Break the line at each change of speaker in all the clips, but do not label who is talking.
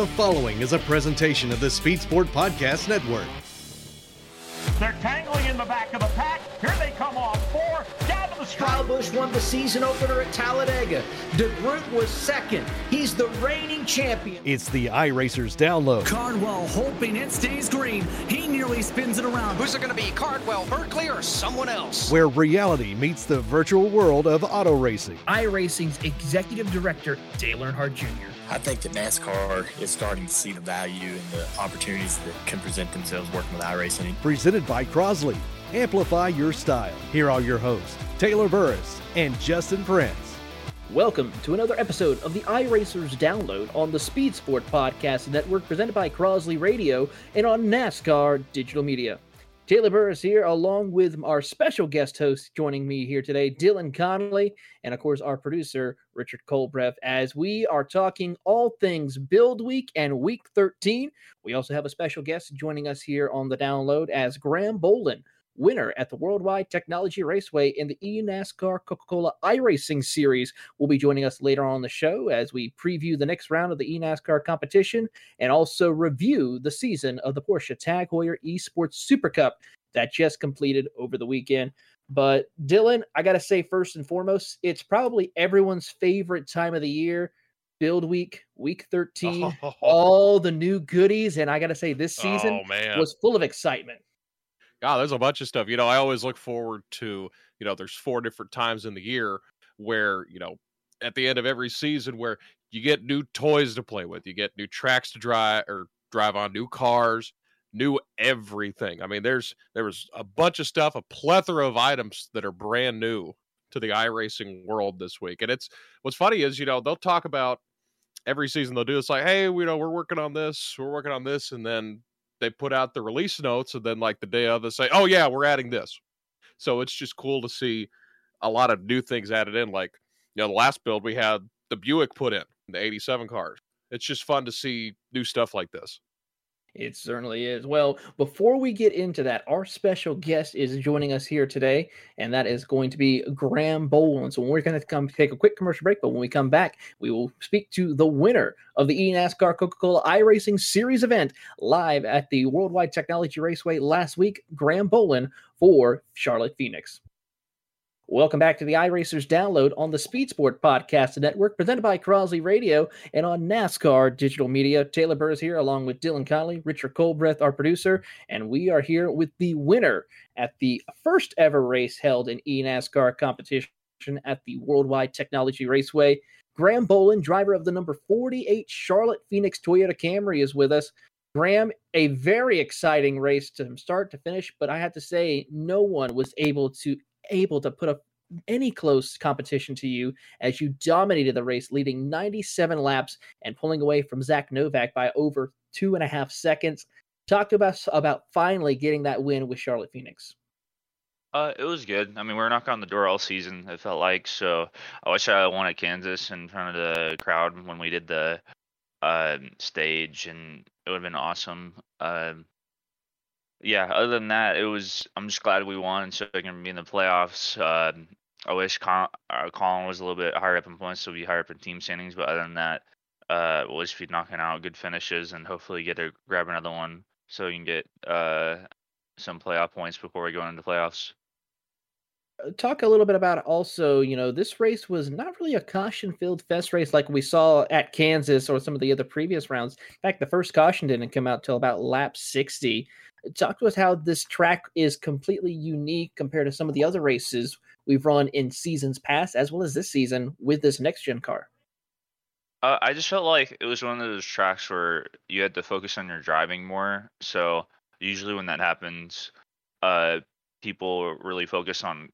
The following is a presentation of the Speed Sport Podcast Network.
They're tangling in the back of the pack.
Kyle Busch won the season opener at Talladega. DeGroot was second. He's the reigning champion.
It's the iRacers download.
Cardwell hoping it stays green. He nearly spins it around.
Who's it going to be, Cardwell, Berkeley, or someone else?
Where reality meets the virtual world of auto racing.
iRacing's executive director, Dale Earnhardt Jr.
I think that NASCAR is starting to see the value and the opportunities that can present themselves working with iRacing.
Presented by Crosley. Amplify your style. Here are your hosts, Taylor Burris and Justin Prince.
Welcome to another episode of the iRacers Download on the Speed Sport Podcast Network, presented by Crosley Radio and on NASCAR Digital Media. Taylor Burris here, along with our special guest host joining me here today, Dylan Connolly, and of course our producer, Richard Colbreth, as we are talking all things Build Week and Week 13. We also have a special guest joining us here on the download as Graham Bowlin, winner at the Worldwide Technology Raceway in the eNASCAR Coca Cola iRacing Series, will be joining us later on the show as we preview the next round of the eNASCAR competition and also review the season of the Porsche Tag Heuer Esports Super Cup that just completed over the weekend. But Dylan, I got to say, first and foremost, it's probably everyone's favorite time of the year. Build week, week 13,
Oh.
all the new goodies. And I got to say, this season
Oh,
was full of excitement.
God, there's a bunch of stuff. You know, I always look forward to, you know, there's four different times in the year where, you know, at the end of every season where you get new toys to play with, you get new tracks to drive or drive on, new cars, new everything. I mean, there's there was a bunch of stuff, a plethora of items that are brand new to the iRacing world this week. And it's what's funny is, you know, they'll talk about every season they'll do it's like, hey, we know we're working on this, we're working on this, and then they put out the release notes and then like the day of they say oh yeah we're adding this. So it's just cool to see a lot of new things added in like you know the last build we had the buick put in the 87 cars. It's just fun to see new stuff like this
It certainly is. Well, before we get into that, our special guest is joining us here today, and that is going to be Graham Bowlin. So we're going to come take a quick commercial break, but when we come back, we will speak to the winner of the eNASCAR Coca-Cola iRacing Series event live at the Worldwide Technology Raceway last week, Graham Bowlin for Charlotte Phoenix. Welcome back to the iRacers download on the Speed Sport Podcast Network, presented by Crosley Radio and on NASCAR Digital Media. Taylor Burris here, along with Dylan Connolly, Richard Colbreth, our producer, and we are here with the winner at the first ever race held in eNASCAR competition at the Worldwide Technology Raceway. Graham Bowlin, driver of the number 48 Charlotte Phoenix Toyota Camry, is with us. Graham, a very exciting race to start to finish, but I have to say, no one was able to able to put up any close competition to you as you dominated the race, leading 97 laps and pulling away from Zach Novak by over two and a half seconds. Talk to us about finally getting that win with Charlotte Phoenix.
Uh, it was good. I mean, we were knocking on the door all season. It felt like so. I wish I won at Kansas in front of the crowd when we did the uh, stage, and it would have been awesome. Um, yeah. Other than that, it was. I'm just glad we won, so I can be in the playoffs. Uh, I wish Colin, uh, Colin was a little bit higher up in points, so we'll be higher up in team standings. But other than that, uh, we'll just be knocking out good finishes and hopefully get to grab another one so we can get uh some playoff points before we go into playoffs.
Uh, Talk a little bit about also, you know, this race was not really a caution filled fest race like we saw at Kansas or some of the other previous rounds. In fact, the first caution didn't come out till about lap 60. Talk to us how this track is completely unique compared to some of the other races we've run in seasons past, as well as this season with this next gen car.
Uh, I just felt like it was one of those tracks where you had to focus on your driving more. So usually when that happens, uh, people really focus on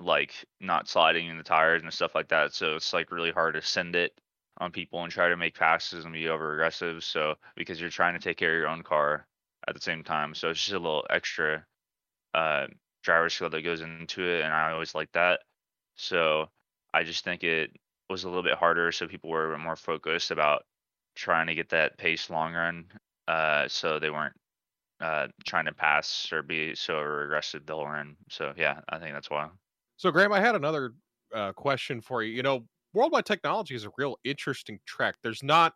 like not sliding in the tires and stuff like that. So it's like really hard to send it on people and try to make passes and be over aggressive. So because you're trying to take care of your own car at the same time. So it's just a little extra uh, driver skill that goes into it, and I always like that. So I just think it was a little bit harder, so people were more focused about trying to get that pace long run, uh, so they weren't uh, trying to pass or be so aggressive the whole run. So yeah, I think that's why.
So, Graham, I had another uh, question for you. You know, Worldwide Technology is a real interesting track. There's not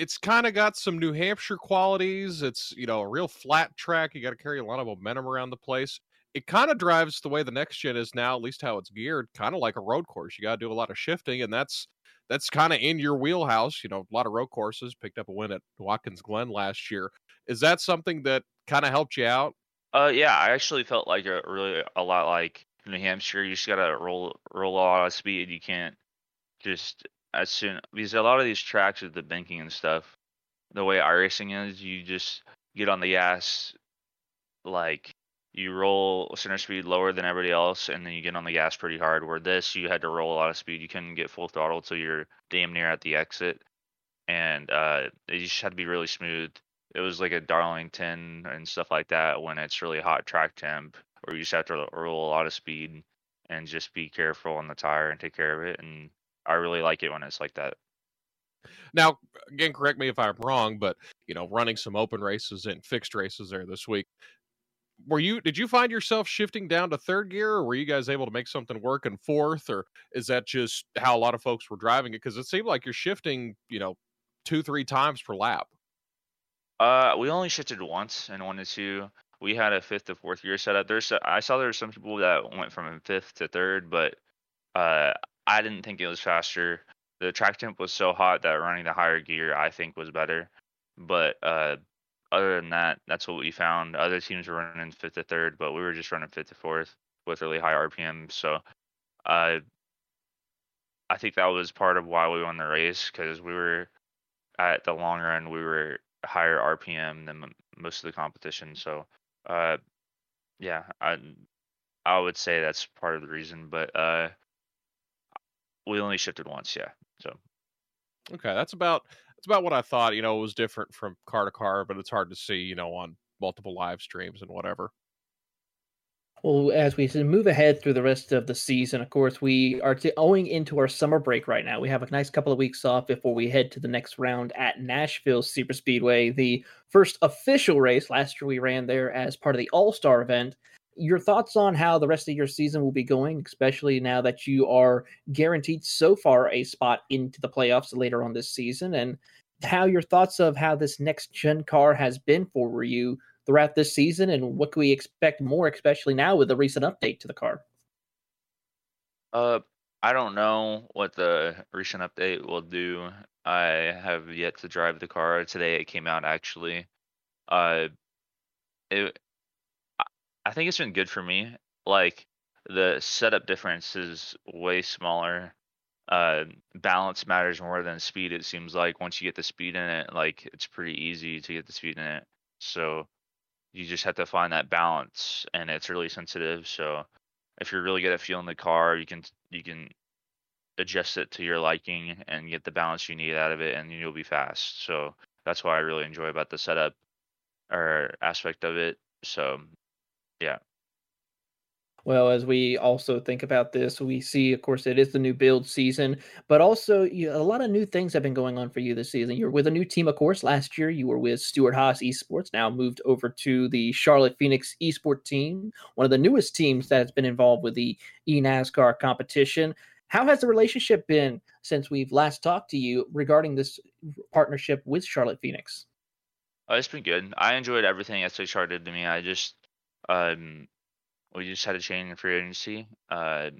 it's kind of got some New Hampshire qualities. It's, you know, a real flat track. You got to carry a lot of momentum around the place. It kind of drives the way the next gen is now, at least how it's geared, kind of like a road course. You got to do a lot of shifting, and that's that's kind of in your wheelhouse. You know, a lot of road courses. Picked up a win at Watkins Glen last year. Is that something that kind of helped you out?
Uh, yeah, I actually felt like a really a lot like New Hampshire. You just gotta roll roll a lot of speed. You can't just as soon because a lot of these tracks with the banking and stuff, the way iRacing is, you just get on the gas, like you roll center speed lower than everybody else, and then you get on the gas pretty hard. Where this, you had to roll a lot of speed. You couldn't get full throttle till you're damn near at the exit, and uh, you just had to be really smooth. It was like a Darlington and stuff like that when it's really hot track temp, or you just have to roll a lot of speed and just be careful on the tire and take care of it. And I really like it when it's like that.
Now, again, correct me if I'm wrong, but you know, running some open races and fixed races there this week. Were you did you find yourself shifting down to third gear or were you guys able to make something work in fourth or is that just how a lot of folks were driving it because it seemed like you're shifting, you know, 2 3 times per lap.
Uh we only shifted once and one to two. We had a fifth to fourth gear setup. There's I saw there were some people that went from fifth to third, but uh I didn't think it was faster. The track temp was so hot that running the higher gear I think was better. But uh, other than that, that's what we found. Other teams were running fifth to third, but we were just running fifth to fourth with really high RPM. So uh, I think that was part of why we won the race because we were at the long run we were higher RPM than most of the competition. So uh, yeah, I I would say that's part of the reason. But uh, we only shifted once, yeah. So
okay, that's about that's about what I thought. You know, it was different from car to car, but it's hard to see, you know, on multiple live streams and whatever.
Well, as we move ahead through the rest of the season, of course, we are going into our summer break right now. We have a nice couple of weeks off before we head to the next round at Nashville Super Speedway, the first official race. Last year we ran there as part of the All Star event your thoughts on how the rest of your season will be going, especially now that you are guaranteed so far a spot into the playoffs later on this season, and how your thoughts of how this next gen car has been for you throughout this season, and what can we expect more, especially now with the recent update to the car?
Uh, I don't know what the recent update will do. I have yet to drive the car today. It came out actually. Uh, it I think it's been good for me. Like the setup difference is way smaller. Uh, balance matters more than speed. It seems like once you get the speed in it, like it's pretty easy to get the speed in it. So you just have to find that balance, and it's really sensitive. So if you're really good at feeling the car, you can you can adjust it to your liking and get the balance you need out of it, and you'll be fast. So that's why I really enjoy about the setup or aspect of it. So yeah.
Well, as we also think about this, we see, of course, it is the new build season, but also you, a lot of new things have been going on for you this season. You're with a new team, of course. Last year, you were with Stewart-Haas Esports, now moved over to the Charlotte Phoenix Esport team, one of the newest teams that has been involved with the eNASCAR competition. How has the relationship been since we've last talked to you regarding this partnership with Charlotte Phoenix?
Oh, it's been good. I enjoyed everything SHR did to me. I just um, we just had a change in free agency uh,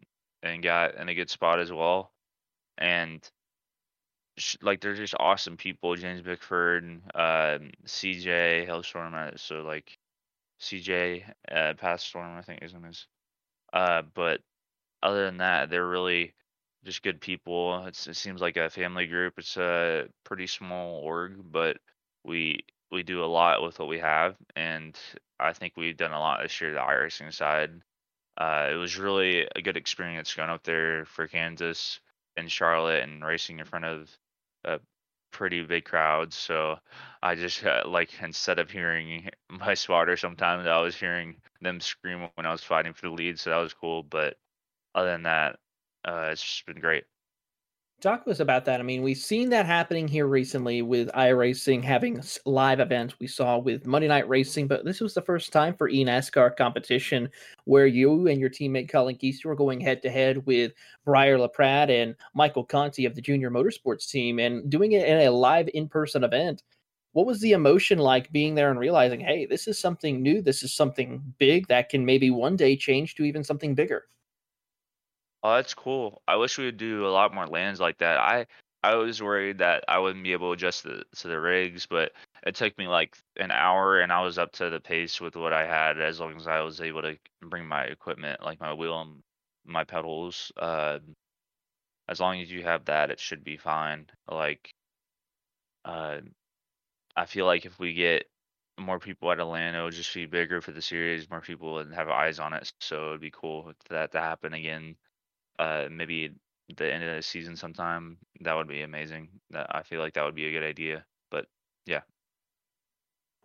and got in a good spot as well. And like they're just awesome people. James Bickford, uh, CJ Hailstorm, uh, so like CJ uh, Past Storm, I think his name is. Uh, but other than that, they're really just good people. It's, it seems like a family group. It's a pretty small org, but we we do a lot with what we have, and I think we've done a lot this year. The iRacing side, uh, it was really a good experience going up there for Kansas and Charlotte and racing in front of a pretty big crowd. So I just uh, like instead of hearing my spotter, sometimes I was hearing them scream when I was fighting for the lead. So that was cool. But other than that, uh, it's just been great.
Talk to us about that. I mean, we've seen that happening here recently with iRacing having live events. We saw with Monday Night Racing, but this was the first time for eNASCAR competition where you and your teammate Colin Keister were going head to head with Briar LaPrade and Michael Conti of the Junior Motorsports team and doing it in a live in person event. What was the emotion like being there and realizing, hey, this is something new? This is something big that can maybe one day change to even something bigger?
Oh, that's cool. I wish we would do a lot more lands like that. I I was worried that I wouldn't be able to adjust the, to the rigs, but it took me like an hour, and I was up to the pace with what I had as long as I was able to bring my equipment, like my wheel and my pedals. Uh, as long as you have that, it should be fine. Like, uh, I feel like if we get more people at Atlanta, it would just be bigger for the series. More people would have eyes on it, so it'd be cool for that to happen again uh, maybe the end of the season sometime. That would be amazing. That I feel like that would be a good idea. But yeah.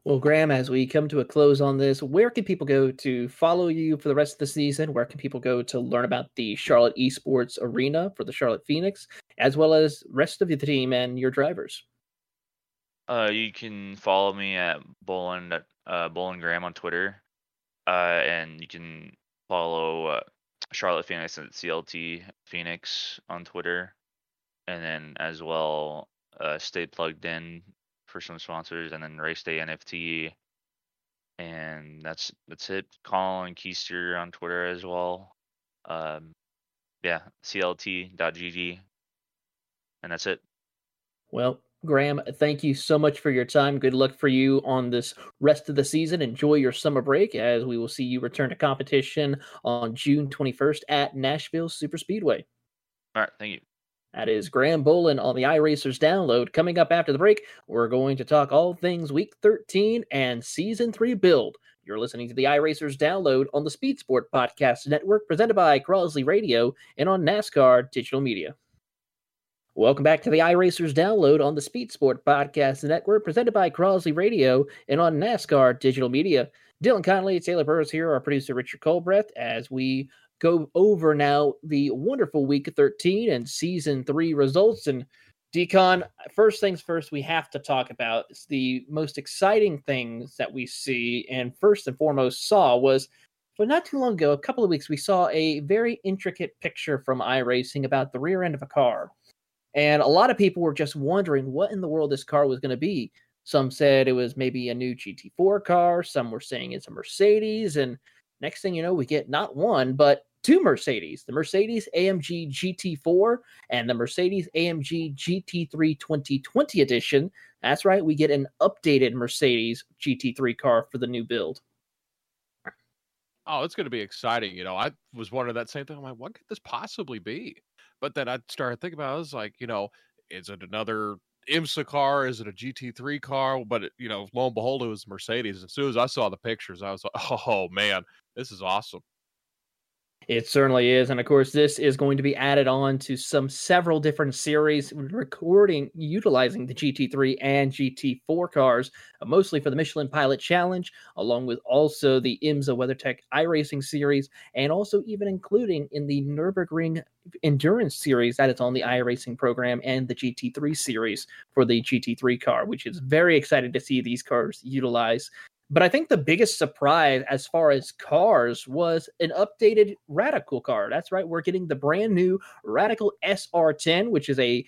Well, Graham, as we come to a close on this, where can people go to follow you for the rest of the season? Where can people go to learn about the Charlotte Esports Arena for the Charlotte Phoenix, as well as rest of the team and your drivers?
Uh, you can follow me at Bowlin uh, Bowlin Graham on Twitter, uh, and you can follow uh, Charlotte Phoenix and CLT Phoenix on Twitter, and then as well uh, stay plugged in for some sponsors, and then Race Day NFT, and that's that's it. Colin Keister on Twitter as well. Um, yeah, CLT.gg, and that's it.
Well, Graham, thank you so much for your time. Good luck for you on this rest of the season. Enjoy your summer break as we will see you return to competition on June 21st at Nashville Super Speedway.
All right, thank you.
That is Graham Bowlin on the iRacers download. Coming up after the break, we're going to talk all things week 13 and season 3 build. You're listening to the iRacers download on the Speed Sport Podcast Network, presented by Crosley Radio and on NASCAR Digital Media. Welcome back to the iRacers download on the Speed Sport Podcast Network, presented by Crosley Radio and on NASCAR Digital Media. Dylan Connolly, Taylor Burris here, our producer Richard Colbreth, as we go over now the wonderful week 13 and season three results. And Decon, first things first, we have to talk about the most exciting things that we see, and first and foremost saw was but not too long ago, a couple of weeks, we saw a very intricate picture from iRacing about the rear end of a car. And a lot of people were just wondering what in the world this car was going to be. Some said it was maybe a new GT4 car. Some were saying it's a Mercedes. And next thing you know, we get not one, but two Mercedes the Mercedes AMG GT4 and the Mercedes AMG GT3 2020 edition. That's right, we get an updated Mercedes GT3 car for the new build.
Oh, it's going to be exciting. You know, I was wondering that same thing. I'm like, what could this possibly be? But then I started thinking about it. I was like, you know, is it another IMSA car? Is it a GT3 car? But it, you know, lo and behold, it was Mercedes. As soon as I saw the pictures, I was like, oh man, this is awesome.
It certainly is. And of course, this is going to be added on to some several different series recording utilizing the GT3 and GT4 cars, uh, mostly for the Michelin Pilot Challenge, along with also the IMSA WeatherTech iRacing series, and also even including in the Nürburgring Endurance series that is on the iRacing program and the GT3 series for the GT3 car, which is very excited to see these cars utilize but I think the biggest surprise as far as cars was an updated Radical car. That's right, we're getting the brand new Radical SR10, which is a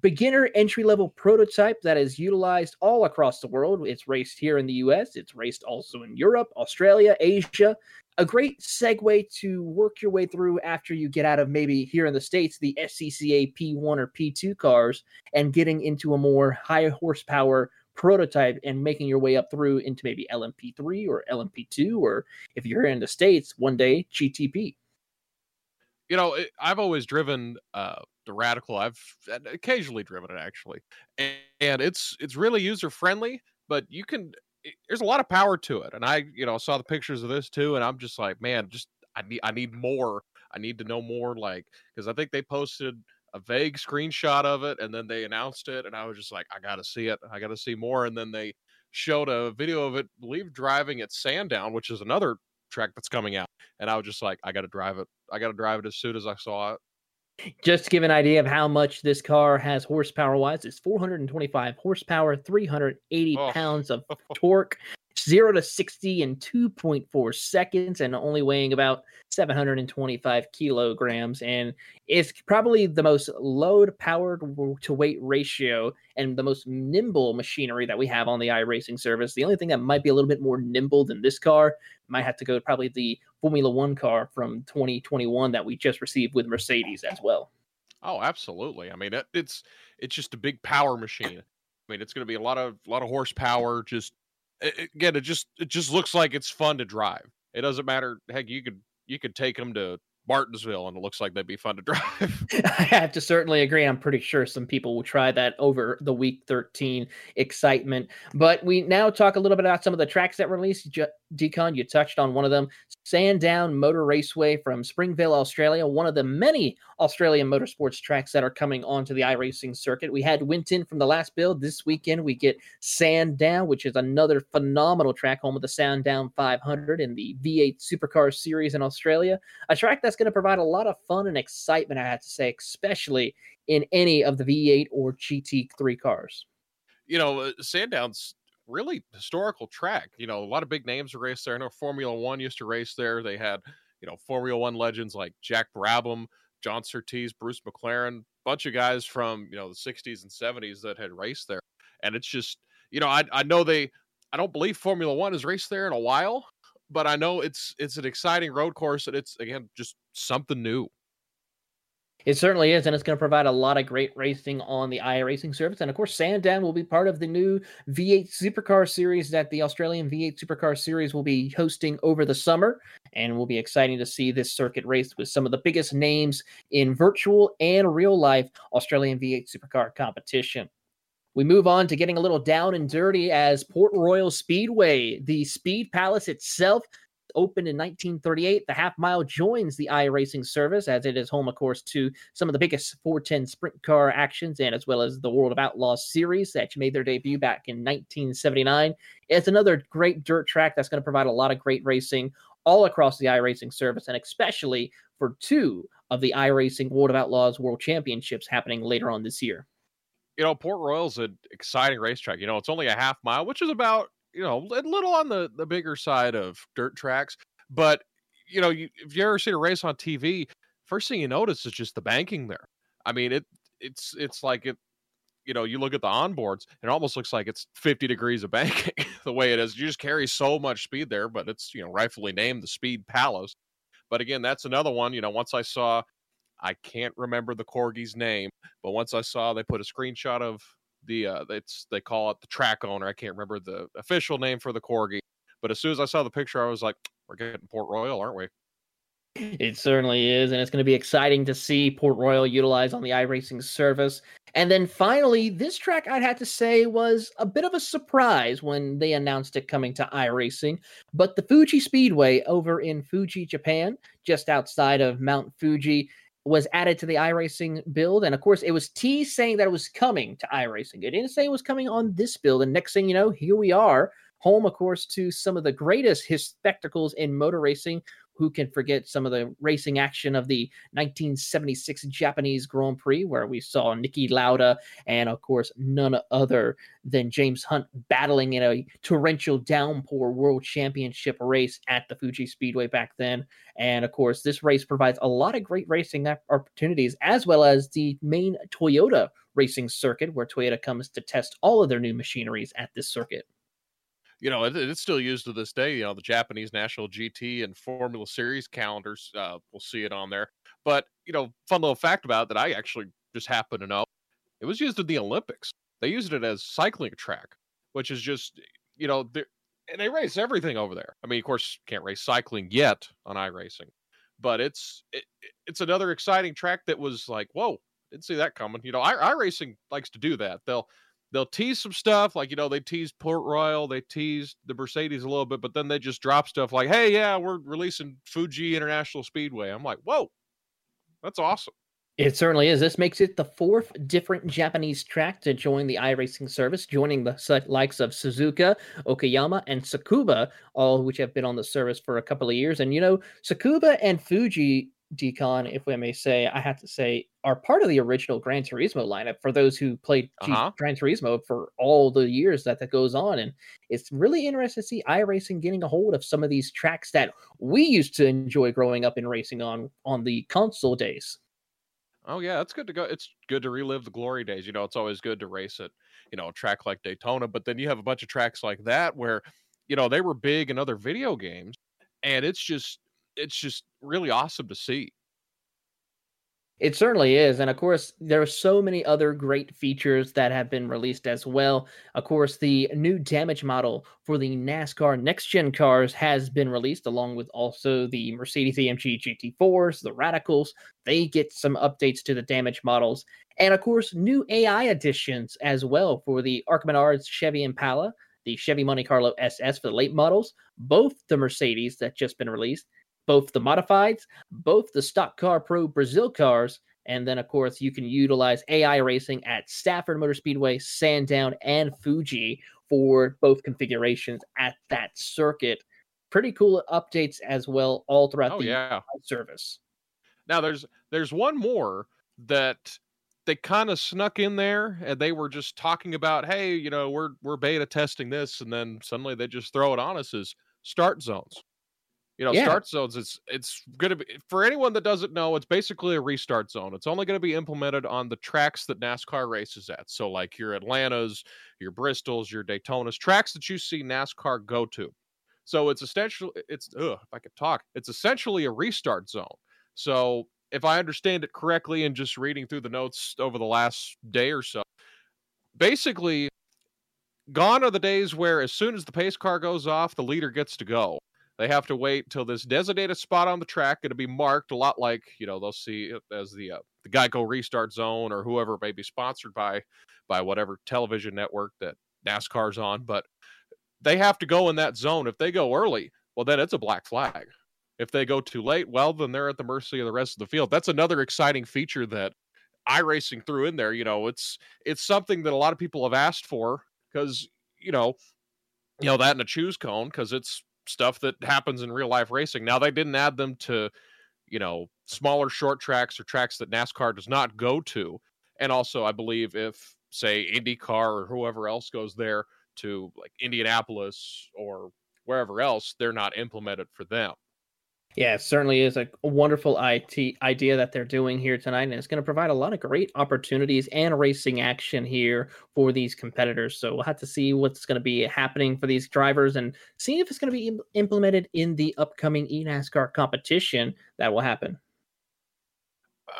beginner entry level prototype that is utilized all across the world. It's raced here in the US, it's raced also in Europe, Australia, Asia. A great segue to work your way through after you get out of maybe here in the States, the SCCA P1 or P2 cars, and getting into a more high horsepower prototype and making your way up through into maybe LMP3 or LMP2, or if you're in the States, one day GTP.
You know, I've always driven uh, the Radical. I've occasionally driven it actually, and, it's it's really user friendly. But you can, there's a lot of power to it. And I, you know, saw the pictures of this too, and I'm just like, man, just I need I need more. I need to know more, like because I think they posted a vague screenshot of it and then they announced it and I was just like I got to see it. I got to see more and then they showed a video of it I believe driving at Sandown which is another track that's coming out and I was just like I got to drive it. I got to drive it as soon as I saw it.
Just to give an idea of how much this car has horsepower wise, it's 425 horsepower, 380
Oh.
pounds of torque, zero to 60 in 2.4 seconds, and only weighing about 725 kilograms. And it's probably the most load powered to weight ratio and the most nimble machinery that we have on the iRacing service. The only thing that might be a little bit more nimble than this car might have to go to probably the Formula One car from 2021 that we just received with Mercedes as well.
Oh, absolutely. I mean, it, it's it's just a big power machine. I mean, it's going to be a lot of a lot of horsepower. Just again, it just it just looks like it's fun to drive. It doesn't matter. Heck, you could you could take them to Martinsville, and it looks like they'd be fun to drive.
I have to certainly agree. I'm pretty sure some people will try that over the week 13 excitement. But we now talk a little bit about some of the tracks that released. Decon, you touched on one of them Sandown Motor Raceway from Springvale, Australia, one of the many Australian motorsports tracks that are coming onto the iRacing circuit. We had Winton from the last build. This weekend, we get Sandown, which is another phenomenal track, home of the Sandown 500 in the V8 Supercar Series in Australia a track that's going to provide a lot of fun and excitement, I have to say, especially in any of the V8 or GT3 cars.
you know, uh, Sandown's really historical track. You know, a lot of big names race there. I know Formula One used to race there. They had, you know, Formula One legends like Jack Brabham, John Surtees, Bruce McLaren, bunch of guys from you know the '60s and '70s that had raced there. And it's just, you know, I I know they, I don't believe Formula One has raced there in a while, but I know it's it's an exciting road course and it's again just something new.
It certainly is, and it's going to provide a lot of great racing on the iRacing service. And of course, Sandown will be part of the new V8 Supercar Series that the Australian V8 Supercar Series will be hosting over the summer. And will be exciting to see this circuit race with some of the biggest names in virtual and real life Australian V8 Supercar competition. We move on to getting a little down and dirty as Port Royal Speedway, the Speed Palace itself, opened in 1938. The half mile joins the iRacing service as it is home, of course, to some of the biggest 410 sprint car actions and as well as the World of Outlaws series that made their debut back in 1979. It's another great dirt track that's going to provide a lot of great racing all across the iRacing service and especially for two of the iRacing World of Outlaws World Championships happening later on this year.
you know, Port Royal's an exciting racetrack. You know, it's only a half mile, which is about you know a little on the the bigger side of dirt tracks. But you know, you, if you ever see a race on TV, first thing you notice is just the banking there. I mean, it it's it's like it. You know, you look at the onboards, it almost looks like it's 50 degrees of banking the way it is. You just carry so much speed there, but it's you know rightfully named the Speed Palace. But again, that's another one. You know, once I saw, I can't remember the corgi's name, but once I saw they put a screenshot of the uh it's they call it the track owner. I can't remember the official name for the corgi. But as soon as I saw the picture, I was like, we're getting Port Royal, aren't we?
It certainly is, and it's going to be exciting to see Port Royal utilized on the iRacing service. And then finally, this track I'd have to say was a bit of a surprise when they announced it coming to iRacing. But the Fuji Speedway over in Fuji, Japan, just outside of Mount Fuji, was added to the iRacing build. And of course, it was T saying that it was coming to iRacing. It didn't say it was coming on this build. And next thing you know, here we are, home, of course, to some of the greatest his spectacles in motor racing who can forget some of the racing action of the 1976 Japanese Grand Prix, where we saw Niki Lauda and, of course, none other than James Hunt battling in a torrential downpour world championship race at the Fuji Speedway back then. And, of course, this race provides a lot of great racing opportunities, as well as the main Toyota racing circuit, where Toyota comes to test all of their new machineries at this circuit
you know, it, it's still used to this day. You know, the Japanese National GT and Formula Series calendars, uh, we'll see it on there. But you know, fun little fact about that I actually just happen to know, it was used in the Olympics. They used it as cycling track, which is just, you know, and they race everything over there. I mean, of course, can't race cycling yet on iRacing, but it's it, it's another exciting track that was like, whoa, didn't see that coming. You know, I, iRacing likes to do that. They'll they'll tease some stuff like you know they teased Port Royal, they teased the Mercedes a little bit, but then they just drop stuff like, "Hey, yeah, we're releasing Fuji International Speedway." I'm like, "Whoa, that's awesome!"
It certainly is. This makes it the fourth different Japanese track to join the iRacing service, joining the likes of Suzuka, Okayama, and Tsukuba, all which have been on the service for a couple of years. And you know, Tsukuba and Fuji Decon, if I may say, I have to say, are part of the original Gran Turismo lineup for those who played
Uh-huh.
Gran Turismo for all the years that that goes on. And it's really interesting to see iRacing getting a hold of some of these tracks that we used to enjoy growing up in racing on on the console days.
Oh yeah, it's good to go. It's good to relive the glory days. You know, it's always good to race at, you know, a track like Daytona, but then you have a bunch of tracks like that where, you know, they were big in other video games and it's just it's just really awesome to see.
It certainly is. And of course, there are so many other great features that have been released as well. Of course, the new damage model for the NASCAR next gen cars has been released, along with also the Mercedes AMG GT4s, the Radicals. They get some updates to the damage models. And of course, new AI additions as well for the Arca Menards Chevy Impala, the Chevy Monte Carlo SS for the late models, both the Mercedes that just been released, both the modifieds, both the Stock Car Pro Brazil cars, and then of course you can utilize AI racing at Stafford Motor Speedway, Sandown, and Fuji for both configurations at that circuit. Pretty cool updates as well, all throughout
Oh
the
yeah.
service.
Now there's there's one more that they kind of snuck in there and they were just talking about, hey, you know, we're we're beta testing this, and then suddenly they just throw it on us as start zones. You know,
Yeah.
start zones, it's it's gonna be for anyone that doesn't know, it's basically a restart zone. It's only gonna be implemented on the tracks that NASCAR races at. So like your Atlantas, your Bristols, your Daytonas, tracks that you see NASCAR go to. So it's essentially it's ugh, if I could talk, it's essentially a restart zone. So if I understand it correctly and just reading through the notes over the last day or so, basically gone are the days where as soon as the pace car goes off, the leader gets to go. They have to wait till this designated spot on the track to be marked a lot like you know they'll see it as the uh, the Geico restart zone or whoever may be sponsored by by whatever television network that NASCAR's on, but they have to go in that zone. If they go early, well then it's a black flag. If they go too late, well then they're at the mercy of the rest of the field. That's another exciting feature that iRacing threw in there. You know, it's it's something that a lot of people have asked for because you know, you know that in a choose cone because it's stuff that happens in real life racing. Now they didn't add them to, you know, smaller short tracks or tracks that NASCAR does not go to. And also, I believe if say IndyCar or whoever else goes there to like Indianapolis or wherever else, they're not implemented for them.
Yeah, it certainly is a wonderful IT idea that they're doing here tonight, and it's going to provide a lot of great opportunities and racing action here for these competitors. So we'll have to see what's going to be happening for these drivers and see if it's going to be im- implemented in the upcoming eNASCAR competition that will happen.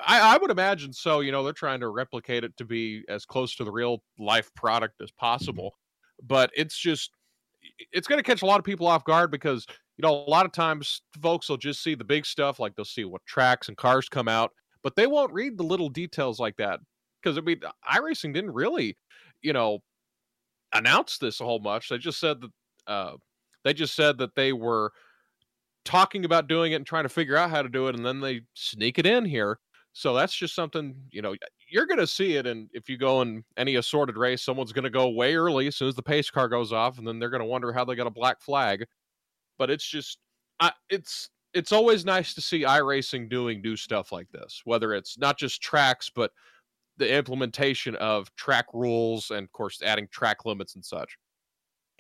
I, I would imagine so. You know, they're trying to replicate it to be as close to the real life product as possible. But it's just, it's going to catch a lot of people off guard because, you know, a lot of times folks will just see the big stuff, like they'll see what tracks and cars come out, but they won't read the little details like that. Because, I mean, iRacing didn't really, you know, announce this a whole much. They just said that, uh, they just said that they were talking about doing it and trying to figure out how to do it, and then they sneak it in here. So that's just something you know you're going to see it, and if you go in any assorted race, someone's going to go way early as soon as the pace car goes off, and then they're going to wonder how they got a black flag. But it's just, I, it's it's always nice to see iRacing doing new stuff like this, whether it's not just tracks, but the implementation of track rules and, of course, adding track limits and such.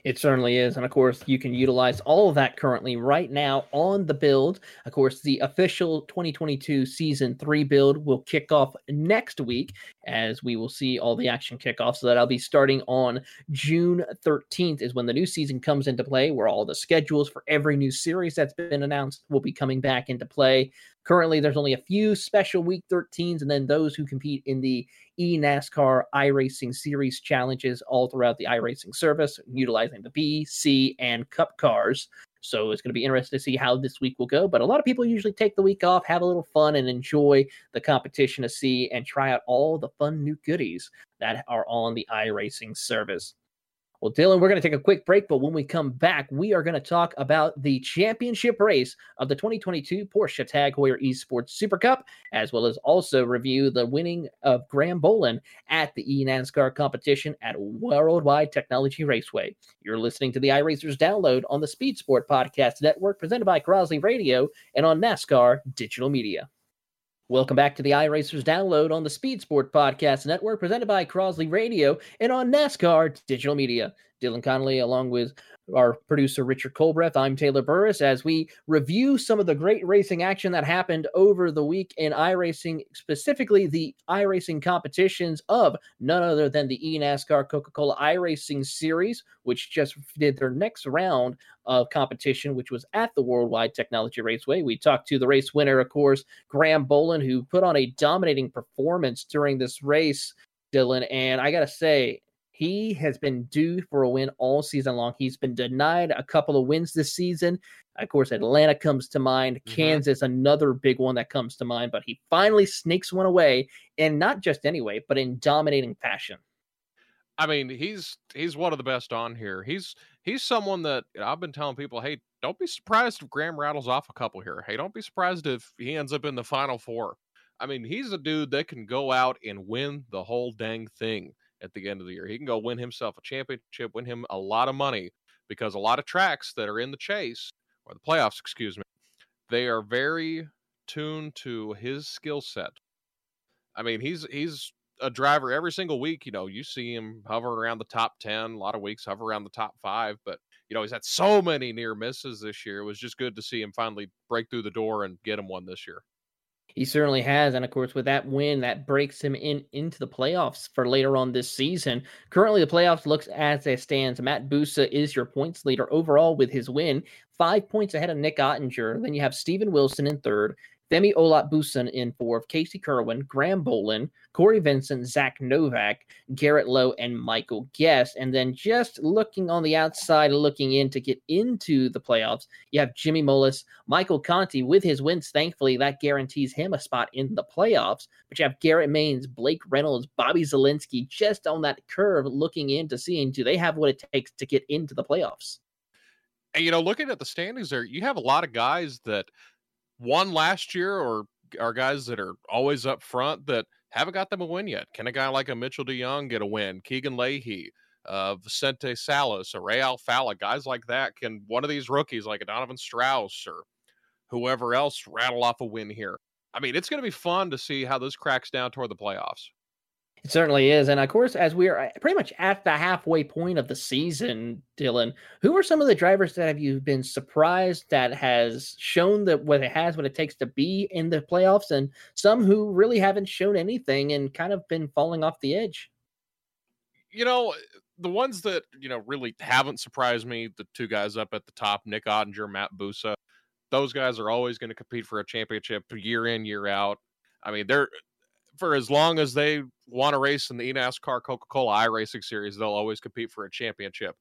It certainly is. And of course, you can utilize all of that currently right now on the build. Of course, the official 2022 season three build will kick off next week as we will see all the action kick off. So that'll be starting on June 13th, is when the new season comes into play, where all the schedules for every new series that's been announced will be coming back into play. Currently, there's only a few special week 13s, and then those who compete in the eNASCAR iRacing Series challenges all throughout the iRacing service, utilizing the B, C, and Cup cars. So it's going to be interesting to see how this week will go. But a lot of people usually take the week off, have a little fun, and enjoy the competition to see and try out all the fun new goodies that are on the iRacing service. Well, Dylan, we're going to take a quick break, but when we come back, we are going to talk about the championship race of the 2022 Porsche Tag Heuer Esports Super Cup, as well as also review the winning of Graham Bowlin at the eNASCAR competition at Worldwide Technology Raceway. You're listening to the iRacers download on the Speed Sport Podcast Network, presented by Crosley Radio and on NASCAR Digital Media. Welcome back to the iRacers download on the Speed Sport Podcast Network, presented by Crosley Radio and on NASCAR Digital Media. Dylan Connolly, along with our producer Richard Colbreth. I'm Taylor Burris as we review some of the great racing action that happened over the week in iRacing, specifically the iRacing competitions of none other than the eNASCAR Coca Cola iRacing Series, which just did their next round of competition, which was at the Worldwide Technology Raceway. We talked to the race winner, of course, Graham Bowlin, who put on a dominating performance during this race. Dylan, and I gotta say, he has been due for a win all season long. He's been denied a couple of wins this season. Of course, Atlanta comes to mind, mm-hmm. Kansas, another big one that comes to mind, but he finally sneaks one away, and not just anyway, but in dominating fashion.
I mean, he's he's one of the best on here. He's he's someone that I've been telling people, hey, don't be surprised if Graham rattles off a couple here. Hey, don't be surprised if he ends up in the final four. I mean, he's a dude that can go out and win the whole dang thing at the end of the year. He can go win himself a championship, win him a lot of money because a lot of tracks that are in the chase or the playoffs, excuse me, they are very tuned to his skill set. I mean, he's he's a driver every single week. You know, you see him hovering around the top 10, a lot of weeks hover around the top five, but you know, he's had so many near misses this year. It was just good to see him finally break through the door and get him one this year.
He certainly has, and of course, with that win, that breaks him in into the playoffs for later on this season. Currently, the playoffs looks as it stands. Matt Bussa is your points leader overall with his win, five points ahead of Nick Ottinger. Then you have Steven Wilson in third, Femi Olot-Busen in fourth, Casey Kirwan, Graham Bowlin, Corey Vincent, Zach Novak, Garrett Lowe, and Michael Guest. And then just looking on the outside, looking in to get into the playoffs, you have Jimmy Mullis, Michael Conti with his wins. Thankfully, that guarantees him a spot in the playoffs. But you have Garrett Manes, Blake Reynolds, Bobby Zalenski just on that curve looking into seeing do they have what it takes to get into the playoffs.
And, you know, looking at the standings there, you have a lot of guys that – won last year or are guys that are always up front that haven't got them a win yet. Can a guy like a Mitchell DeYoung get a win? Keegan Leahy, uh, Vicente Salas, Ray Alfalla, guys like that. Can one of these rookies like a Donovan Strauss or whoever else rattle off a win here? I mean, it's going to be fun to see how this cracks down toward the playoffs.
It certainly is. And of course, as we are uh, pretty much at the halfway point of the season, Dylan, who are some of the drivers that have you been surprised that has shown that what it has, what it takes to be in the playoffs, and some who really haven't shown anything and kind of been falling off the edge?
You know, the ones that, you know, really haven't surprised me, the two guys up at the top, Nick Ottinger, Matt Bussa, those guys are always going to compete for a championship year in, year out. I mean, they're for as long as they want to race in the eNASCAR Coca Cola iRacing Series, they'll always compete for a championship.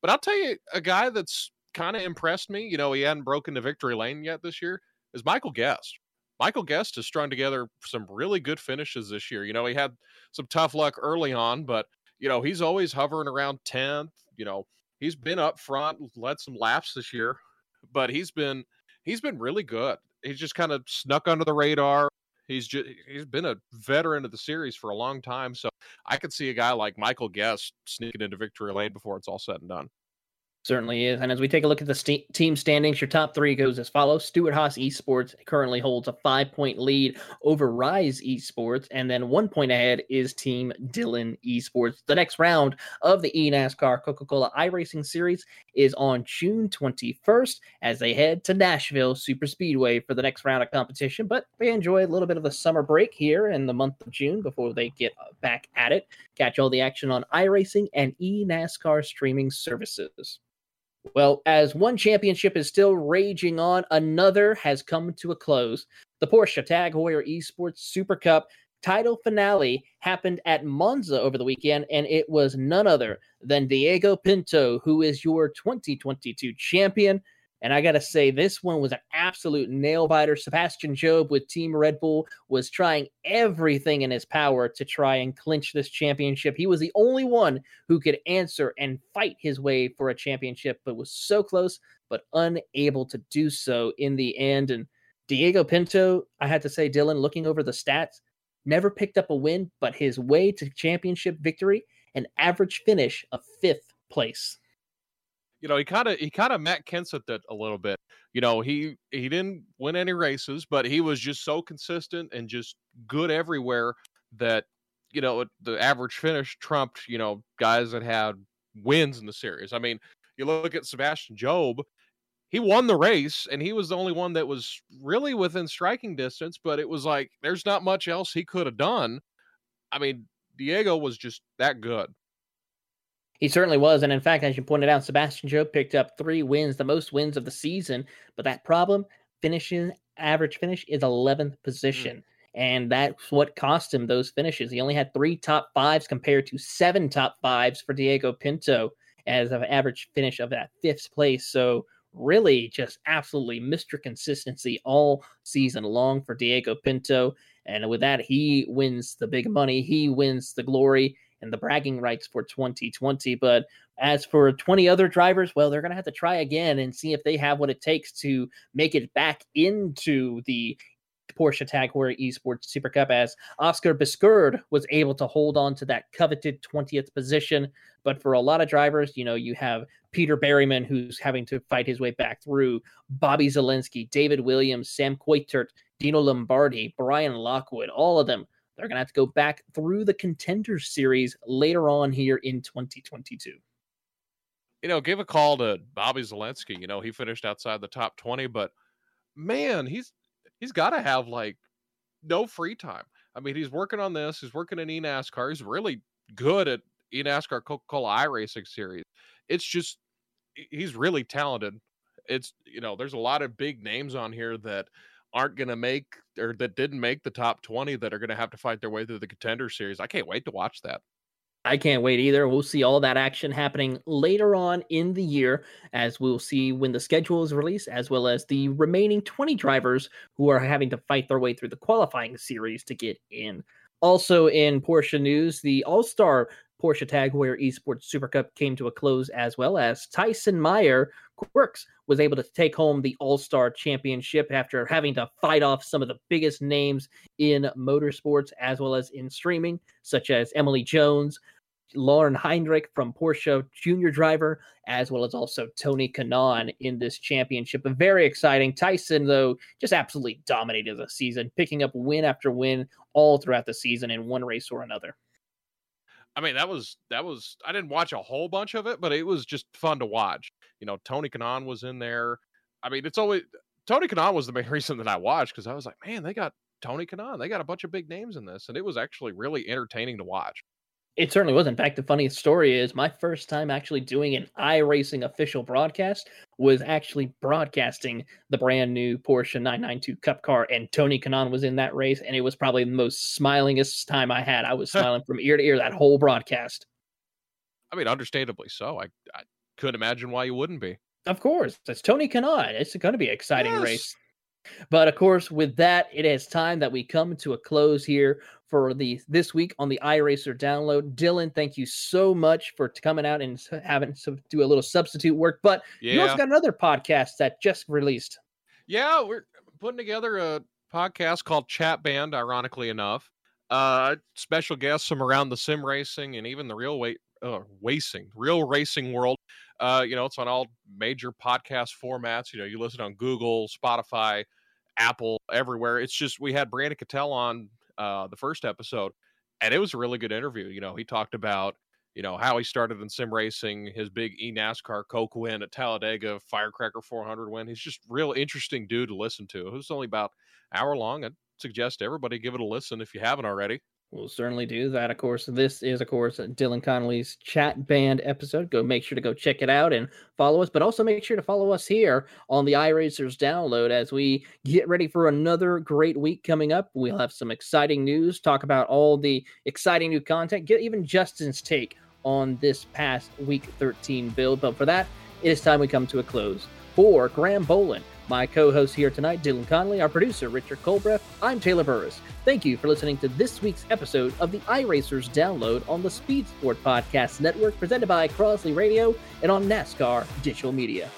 But I'll tell you, a guy that's kind of impressed me, you know, he hadn't broken the victory lane yet this year, is Michael Guest. Michael Guest has strung together some really good finishes this year. You know, he had some tough luck early on, but, you know, he's always hovering around 10th. You know, he's been up front, led some laps this year, but he's been he's been really good. He's just kind of snuck under the radar, He's just he's been a veteran of the series for a long time, so I could see a guy like Michael Guest sneaking into victory lane before it's all said and done.
Certainly is. And as we take a look at the st- team standings, your top three goes as follows. Stewart-Haas Esports currently holds a five point lead over Rise Esports. And then one point ahead is Team Dillon Esports. The next round of the eNASCAR Coca Cola iRacing Series is on June 21st as they head to Nashville Super Speedway for the next round of competition. But they enjoy a little bit of the summer break here in the month of June before they get back at it. Catch all the action on iRacing and eNASCAR streaming services. Well, as one championship is still raging on, another has come to a close. The Porsche Tag Heuer Esports Super Cup title finale happened at Monza over the weekend, and it was none other than Diego Pinto, who is your 2022 champion. And I got to say, this one was an absolute nail biter. Sebastian Job with Team Red Bull was trying everything in his power to try and clinch this championship. He was the only one who could answer and fight his way for a championship, but was so close, but unable to do so in the end. And Diego Pinto, I had to say, Dylan, looking over the stats, never picked up a win, but his way to championship victory, an average finish of fifth place.
You know, he kind of he kind of Matt Kenseth it a little bit. You know, he he didn't win any races, but he was just so consistent and just good everywhere that you know the average finish trumped you know guys that had wins in the series. I mean, you look at Sebastian Job, he won the race and he was the only one that was really within striking distance, but it was like there's not much else he could have done. I mean, Diego was just that good.
He certainly was. And in fact, as you pointed out, Sebastian Job picked up three wins, the most wins of the season. But that problem, finishing average finish is 11th position. Mm. And that's what cost him those finishes. He only had three top fives compared to seven top fives for Diego Pinto as an average finish of that fifth place. So really just absolutely Mr. Consistency all season long for Diego Pinto. And with that, he wins the big money. He wins the glory and the bragging rights for 2020. But as for 20 other drivers, well, they're going to have to try again and see if they have what it takes to make it back into the Porsche Tag Heuer Esports Super Cup as Oscar Bisquerd was able to hold on to that coveted 20th position. But for a lot of drivers, you know, you have Peter Berryman who's having to fight his way back through, Bobby Zalenski, David Williams, Sam Coitert, Dino Lombardi, Brian Lockwood, all of them they're going to have to go back through the contenders series later on here in 2022.
You know, give a call to Bobby Zalenski. You know, he finished outside the top 20, but man, he's he's got to have like no free time. I mean, he's working on this. He's working in eNASCAR. He's really good at eNASCAR Coca-Cola iRacing series. It's just he's really talented. It's you know, there's a lot of big names on here that aren't going to make or that didn't make the top 20 that are going to have to fight their way through the contender series. I can't wait to watch that.
I can't wait either. We'll see all that action happening later on in the year as we'll see when the schedule is released, as well as the remaining 20 drivers who are having to fight their way through the qualifying series to get in. Also, in Porsche news, the All Star Porsche Tag Heuer Esports Super Cup came to a close as well as Tyson Meyer Quirks was able to take home the All Star Championship after having to fight off some of the biggest names in motorsports as well as in streaming, such as Emily Jones, Laurin Heinrich from Porsche junior driver, as well as also Tony Kanaan in this championship. A very exciting. Tyson, though, just absolutely dominated the season, picking up win after win all throughout the season in one race or another.
I mean, that was that was I didn't watch a whole bunch of it, but it was just fun to watch. You know, Tony Kanaan was in there. I mean, it's always Tony Kanaan was the main reason that I watched because I was like, man, they got Tony Kanaan, They got a bunch of big names in this, and it was actually really entertaining to watch.
It certainly was. In fact, the funniest story is my first time actually doing an iRacing official broadcast was actually broadcasting the brand new Porsche 992 Cup car, and Tony Kanaan was in that race, and it was probably the most smilingest time I had. I was smiling from ear to ear that whole broadcast.
I mean, understandably so. I, I couldn't imagine why you wouldn't be.
Of course, it's Tony Kanaan. It's going to be an exciting yes. race. But of course, with that, it is time that we come to a close here for the this week on the iRacer download. Dylan, thank you so much for coming out and having to do a little substitute work. But yeah. you also got another podcast that just released.
Yeah, we're putting together a podcast called Chat Band. Ironically enough, uh, special guests from around the sim racing and even the real weight uh, racing, real racing world. Uh, you know, it's on all major podcast formats. You know, you listen on Google, Spotify, Apple, everywhere. It's just we had Brandon Cattell on uh, the first episode, and it was a really good interview. You know, he talked about you know how he started in sim racing, his big e NASCAR Coke win at Talladega, Firecracker 400 win. He's just real interesting dude to listen to. It was only about hour long. I'd suggest everybody give it a listen if you haven't already.
We'll certainly do that. Of course, this is, of course, Dylan Connolly's chat band episode. Go make sure to go check it out and follow us, but also make sure to follow us here on the iRacers download as we get ready for another great week coming up. We'll have some exciting news, talk about all the exciting new content, get even Justin's take on this past week 13 build. But for that, it is time we come to a close. For Graham Bowlin, my co host here tonight, Dylan Connolly, our producer, Richard Colbreth, I'm Taylor Burris. Thank you for listening to this week's episode of the iRacers download on the Speed Sport Podcast Network, presented by Crosley Radio and on NASCAR Digital Media.